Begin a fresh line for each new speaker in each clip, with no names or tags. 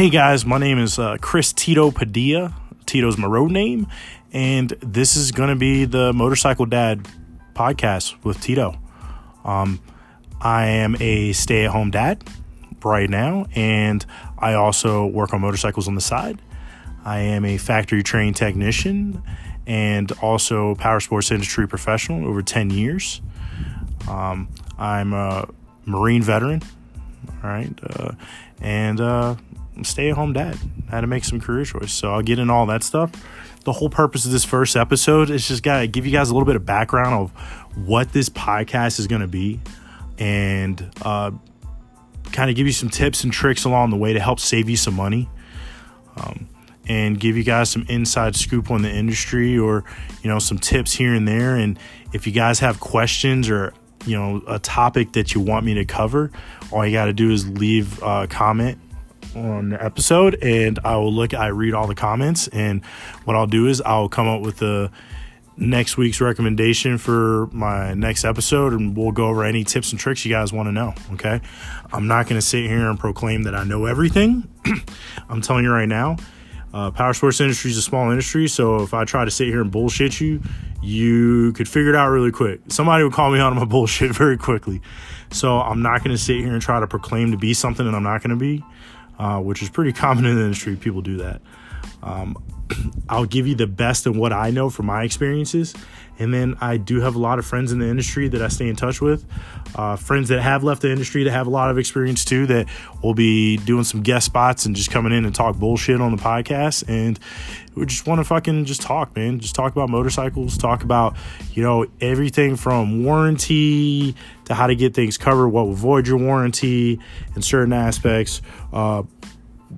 Hey guys, my name is uh, Chris Tito Padilla. Tito's my road name, and this is going to be the Motorcycle Dad podcast with Tito. Um, I am a stay at home dad right now, and I also work on motorcycles on the side. I am a factory trained technician and also power sports industry professional over 10 years. Um, I'm a Marine veteran, all right, uh, and uh, stay at home dad. I had to make some career choice. So I'll get in all that stuff. The whole purpose of this first episode is just got to give you guys a little bit of background of what this podcast is to be and uh, kind of give you some tips and tricks along the way to help save you some money. Um, and give you guys some inside scoop on the industry or you know some tips here and there and if you guys have questions or you know a topic that you want me to cover all you got to do is leave a comment on the episode and I will look I read all the comments and what I'll do is I'll come up with the next week's recommendation for my next episode and we'll go over any tips and tricks you guys want to know, okay? I'm not going to sit here and proclaim that I know everything. I'm telling you right now, uh, power sports industry is a small industry, so if I try to sit here and bullshit you, you could figure it out really quick. Somebody would call me out on my bullshit very quickly. So I'm not going to sit here and try to proclaim to be something that I'm not going to be uh, which is pretty common in the industry. People do that. Um, I'll give you the best of what I know from my experiences. And then I do have a lot of friends in the industry that I stay in touch with. Uh, friends that have left the industry that have a lot of experience too, that will be doing some guest spots and just coming in and talk bullshit on the podcast. And we just want to fucking just talk, man. Just talk about motorcycles, talk about, you know, everything from warranty to how to get things covered, what will void your warranty in certain aspects. Uh,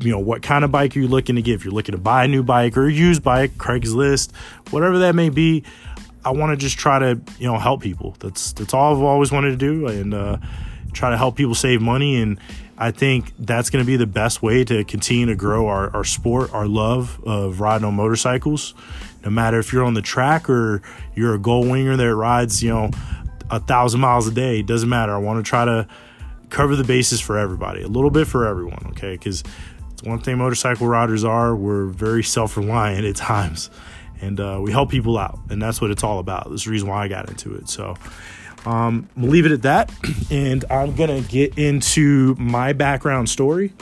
you know what kind of bike are you looking to get. If you're looking to buy a new bike or a used bike craigslist whatever that may be i want to just try to you know help people. That's that's all i've always wanted to do and uh, try to help people save money. And i think that's going to be the best way to continue to grow our, our sport our love of riding on motorcycles. No matter if you're on the track or you're a gold winger that rides you know a thousand miles a day it doesn't matter. I want to try to cover the bases for everybody a little bit for everyone okay? Because one thing motorcycle riders are we're very self-reliant at times. And uh, we help people out and that's what it's all about. That's the reason why i got into it. So um, we'll leave it at that. And i'm gonna get into my background story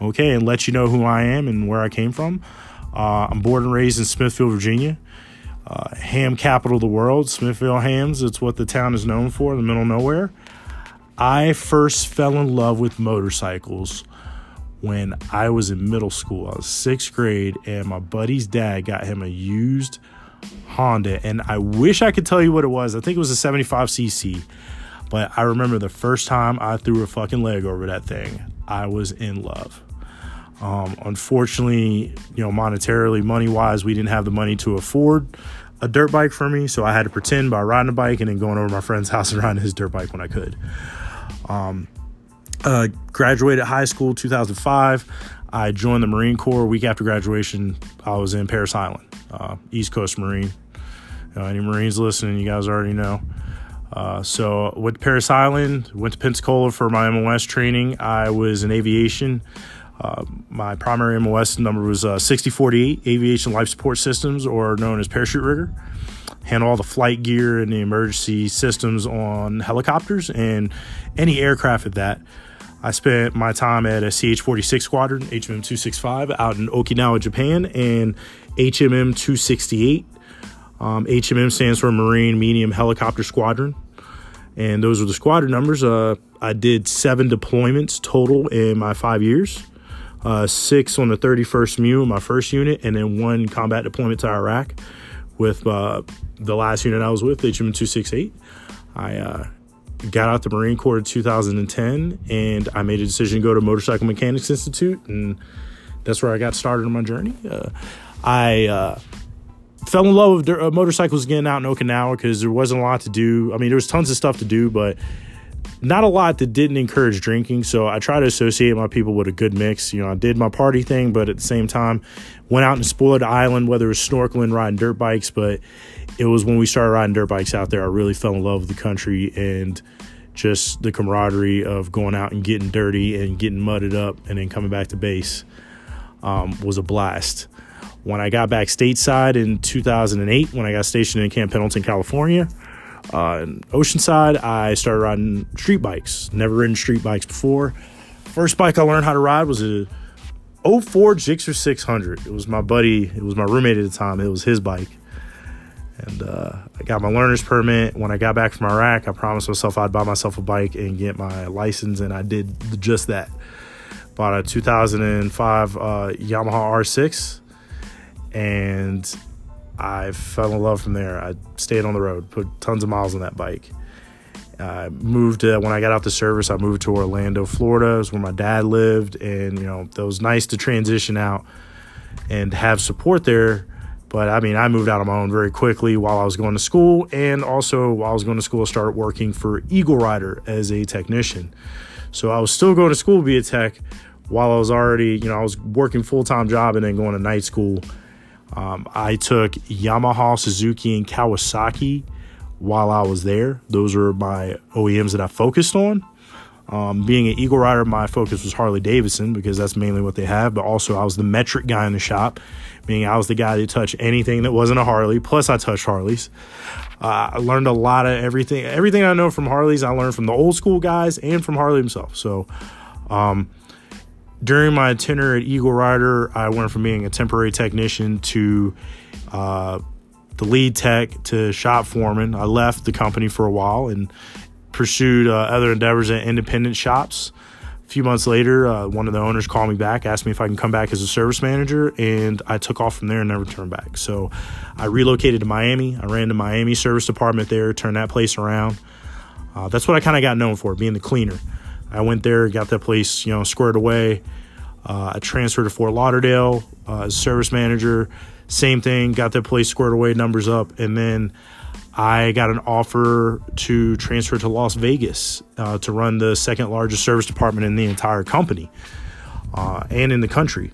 okay and let you know who i am and where i came from. Uh, i'm born and raised in smithfield virginia uh, ham capital of the world. Smithfield hams it's what the town is known for in the middle of nowhere. I first fell in love with motorcycles when I was in middle school. I was sixth grade, and my buddy's dad got him a used Honda. And I wish I could tell you what it was. I think it was a 75cc. But I remember the first time I threw a fucking leg over that thing, I was in love. Um, unfortunately, you know, monetarily, money wise, we didn't have the money to afford a dirt bike for me. So I had to pretend by riding a bike and then going over my friend's house and riding his dirt bike when I could. Um, uh, graduated high school 2005. I joined the Marine Corps. Week after graduation, I was in Parris Island, uh, East Coast Marine. Uh, any Marines listening, you guys already know. Uh, so went to Parris Island, went to Pensacola for my MOS training. I was in aviation. Uh, my primary MOS number was uh, 6048 Aviation Life Support Systems, or known as parachute rigger. Handle all the flight gear and the emergency systems on helicopters and any aircraft at that. I spent my time at a CH 46 squadron, HMM 265, out in Okinawa, Japan, and HMM 268. Um, HMM stands for Marine Medium Helicopter Squadron. And those are the squadron numbers. Uh, I did seven deployments total in my five years. Uh, six on the 31st MEU, my first unit, and then one combat deployment to Iraq with uh, the last unit I was with, HMM 268. I uh, got out the Marine Corps in 2010 and I made a decision to go to Motorcycle Mechanics Institute and that's where I got started on my journey. Uh, I uh, fell in love with uh, motorcycles again out in Okinawa because there wasn't a lot to do. I mean, there was tons of stuff to do, but not a lot that didn't encourage drinking. So I try to associate my people with a good mix. You know, I did my party thing, but at the same time, went out and explored the island, whether it was snorkeling, riding dirt bikes. But it was when we started riding dirt bikes out there, I really fell in love with the country and just the camaraderie of going out and getting dirty and getting mudded up and then coming back to base. um, was a blast. When I got back stateside in 2008, when I got stationed in Camp Pendleton, California, uh, in Oceanside, I started riding street bikes. Never ridden street bikes before. First bike I learned how to ride was a 04 Gixxer 600. It was my buddy, it was my roommate at the time. It was his bike. And uh, I got my learner's permit. When I got back from Iraq, I promised myself I'd buy myself a bike and get my license, and I did just that. Bought a 2005 uh, Yamaha R6, and I fell in love from there. I stayed on the road, put tons of miles on that bike. I moved to, when I got out the service, I moved to Orlando, Florida. Is where my dad lived, and you know it was nice to transition out and have support there. But I mean, I moved out on my own very quickly while I was going to school, and also while I was going to school, I started working for Eagle Rider as a technician. So I was still going to school to be a tech while I was already, you know, I was working full time job and then going to night school. Um, I took Yamaha, Suzuki, and Kawasaki while I was there. Those were my OEMs that I focused on. Um, being an Eagle Rider, my focus was Harley Davidson because that's mainly what they have. But also, I was the metric guy in the shop, meaning I was the guy that touched anything that wasn't a Harley. Plus, I touched Harleys. Uh, I learned a lot of everything. Everything I know from Harleys, I learned from the old school guys and from Harley himself. So, um, during my tenure at Eagle Rider, I went from being a temporary technician to uh, the lead tech to shop foreman. I left the company for a while and pursued uh, other endeavors at independent shops. A few months later, uh, one of the owners called me back, asked me if I can come back as a service manager, and I took off from there and never turned back. So I relocated to Miami. I ran the Miami service department there, turned that place around. Uh, that's what I kind of got known for, being the cleaner. I went there, got that place, you know, squared away. Uh, I transferred to Fort Lauderdale uh, as service manager. Same thing, got that place squared away, numbers up, and then I got an offer to transfer to Las Vegas uh, to run the second largest service department in the entire company uh, and in the country.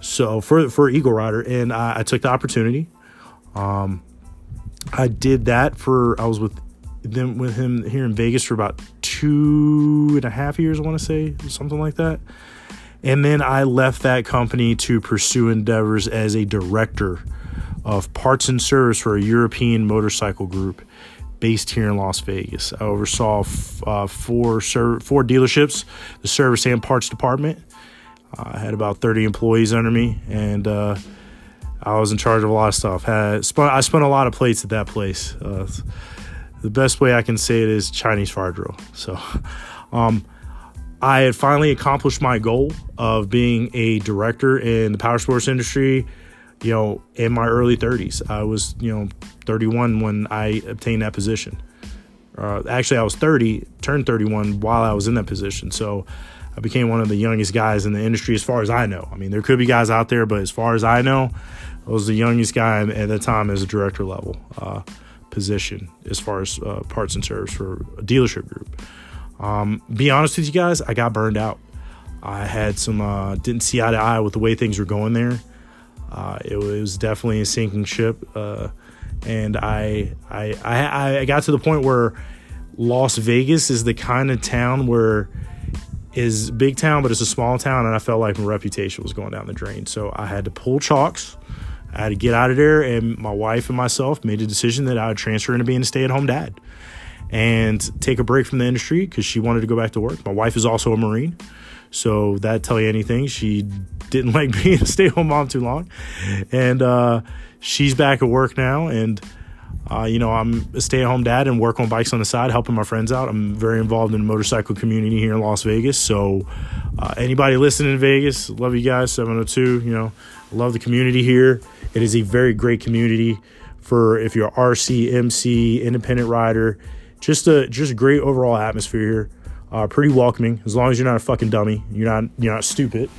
So for for Eagle Rider, and I, I took the opportunity. Um, I did that for I was with them with him here in Vegas for about two and a half years, I want to say something like that. And then I left that company to pursue endeavors as a director of parts and service for a European motorcycle group based here in Las Vegas. I oversaw f- uh, four ser- four dealerships, the service and parts department. Uh, I had about 30 employees under me, and uh, I was in charge of a lot of stuff. Had spun, I spent a lot of plates at that place. Uh, the best way I can say it is Chinese fire drill. So, um, I had finally accomplished my goal of being a director in the power sports industry, you know, in my early 30s. I was, you know, 31 when I obtained that position. Uh, actually, I was 30, turned 31 while I was in that position. So I became one of the youngest guys in the industry as far as I know. I mean, there could be guys out there, but as far as I know, I was the youngest guy at the time as a director level uh, position as far as uh, parts and service for a dealership group. Um, be honest with you guys, I got burned out. I had some uh, didn't see eye to eye with the way things were going there. Uh, it was definitely a sinking ship, uh, and I, I I I got to the point where Las Vegas is the kind of town where is big town, but it's a small town, and I felt like my reputation was going down the drain. So I had to pull chalks. I had to get out of there, and my wife and myself made a decision that I would transfer into being a stay at home dad and take a break from the industry because she wanted to go back to work. My wife is also a Marine, so that tell you anything. She didn't like being a stay-at-home mom too long, and uh, she's back at work now. And uh, you know, I'm a stay-at-home dad and work on bikes on the side, helping my friends out. I'm very involved in the motorcycle community here in Las Vegas. So, uh, anybody listening in Vegas, love you guys. 702, you know, love the community here. It is a very great community for if you're RC, MC, independent rider just a just great overall atmosphere here. Uh, pretty welcoming as long as you're not a fucking dummy. You're not you're not stupid.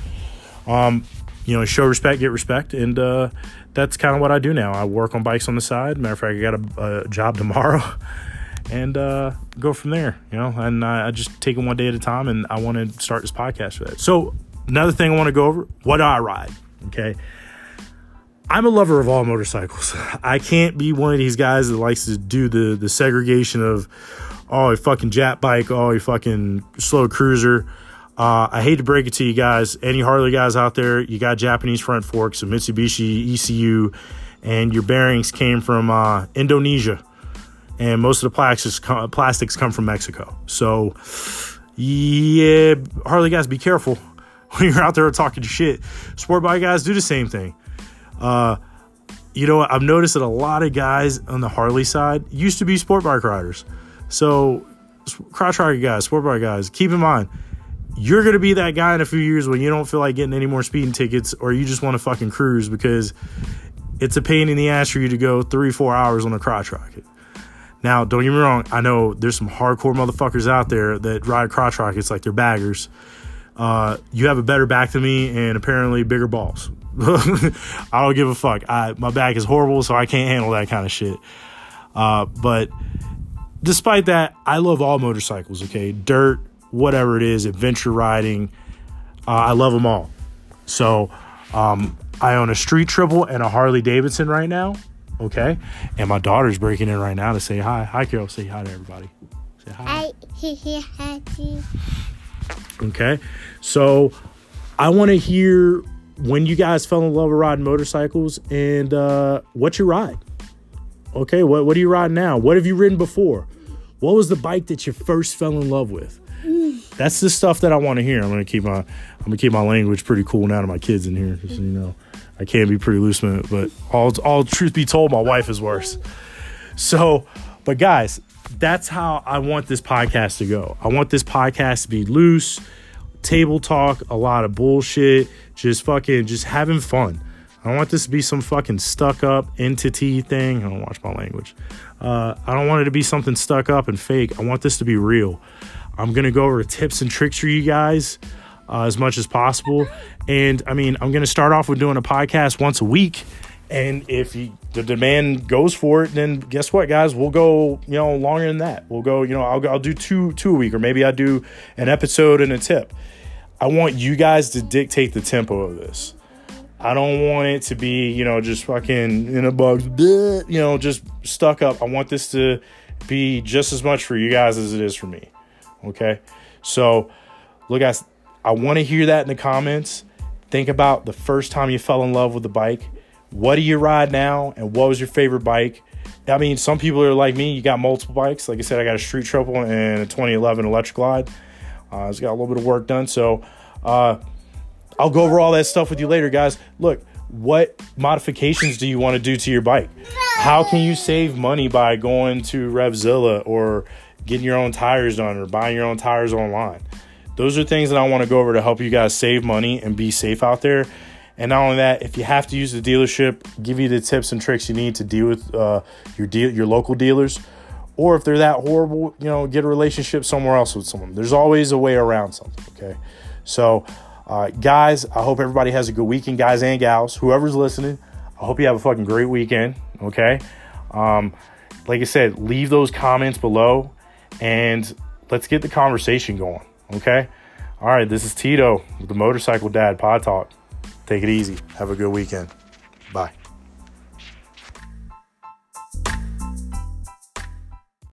Um, you know, show respect, get respect, and uh, that's kind of what I do now. I work on bikes on the side. Matter of fact, I got a, a job tomorrow, and uh, go from there. You know, and I, I just take it one day at a time, and I want to start this podcast for that. So another thing I want to go over: what do I ride? Okay, I'm a lover of all motorcycles. I can't be one of these guys that likes to do the the segregation of oh a fucking jet bike, oh a fucking slow cruiser. Uh, I hate to break it to you guys. Any Harley guys out there, you got Japanese front forks, a Mitsubishi ECU, and your bearings came from uh, Indonesia. And most of the plastics, plastics come from Mexico. So, yeah, Harley guys, be careful when you're out there talking shit. Sport bike guys do the same thing. Uh, you know, I've noticed that a lot of guys on the Harley side used to be sport bike riders. So, crotch rocket guys, sport bike guys, keep in mind, you're going to be that guy in a few years when you don't feel like getting any more speeding tickets or you just want to fucking cruise because it's a pain in the ass for you to go three, four hours on a crotch rocket. Now, don't get me wrong, I know there's some hardcore motherfuckers out there that ride crotch rockets like they're baggers. Uh, you have a better back than me and apparently bigger balls. I don't give a fuck. I, my back is horrible, so I can't handle that kind of shit. Uh, but despite that, I love all motorcycles, okay? Dirt, whatever it is, adventure riding. Uh, I love them all. So um, I own a street triple and a Harley Davidson right now. Okay. And my daughter's breaking in right now to say hi. Hi, Carol. Say hi to everybody. Say hi. Hi. okay. So I want to hear when you guys fell in love with riding motorcycles and uh, what you ride. Okay. What, what do you ride now? What have you ridden before? What was the bike that you first fell in love with? That's the stuff that I want to hear. I'm gonna keep my I'm gonna keep my language pretty cool now to my kids in here, because you know I can be pretty loose with it. But all all truth be told, my wife is worse. So, but guys, that's how I want this podcast to go. I want this podcast to be loose, table talk, a lot of bullshit, just fucking just having fun. I don't want this to be some fucking stuck up entity thing. I don't watch my language. Uh, I don't want it to be something stuck up and fake. I want this to be real. I'm to go over tips and tricks for you guys uh, as much as possible. And I mean, I'm to start off with doing a podcast once a week. And if you, the demand goes for it, then guess what, guys? We'll go, you know, longer than that. We'll go, you know, I'll, I'll do two two a week, or maybe I do an episode and a tip. I want you guys to dictate the tempo of this. I don't want it to be, you know, just fucking in a bug, you know, just stuck up. I want this to be just as much for you guys as it is for me. Okay. So, look, guys, I want to hear that in the comments. Think about the first time you fell in love with the bike. What do you ride now? And what was your favorite bike? I mean, some people are like me. You got multiple bikes. Like I said, I got a Street Triple and a 2011 Electra Glide. Uh, it's got a little bit of work done. So, uh, I'll go over all that stuff with you later, guys. Look, what modifications do you want to do to your bike? How can you save money by going to Revzilla or getting your own tires done or buying your own tires online. Those are things that I want to go over to help you guys save money and be safe out there. And not only that, if you have to use the dealership, give you the tips and tricks you need to deal with uh, your deal, your local dealers. Or if they're that horrible, you know, get a relationship somewhere else with someone. There's always a way around something. Okay, so uh, guys, I hope everybody has a good weekend, guys and gals. Whoever's listening, I hope you have a fucking great weekend. Okay, um, like I said, leave those comments below and let's get the conversation going. Okay. All right. This is Tito with the Motorcycle Dad Pod Talk. Take it easy. Have a good weekend. Bye.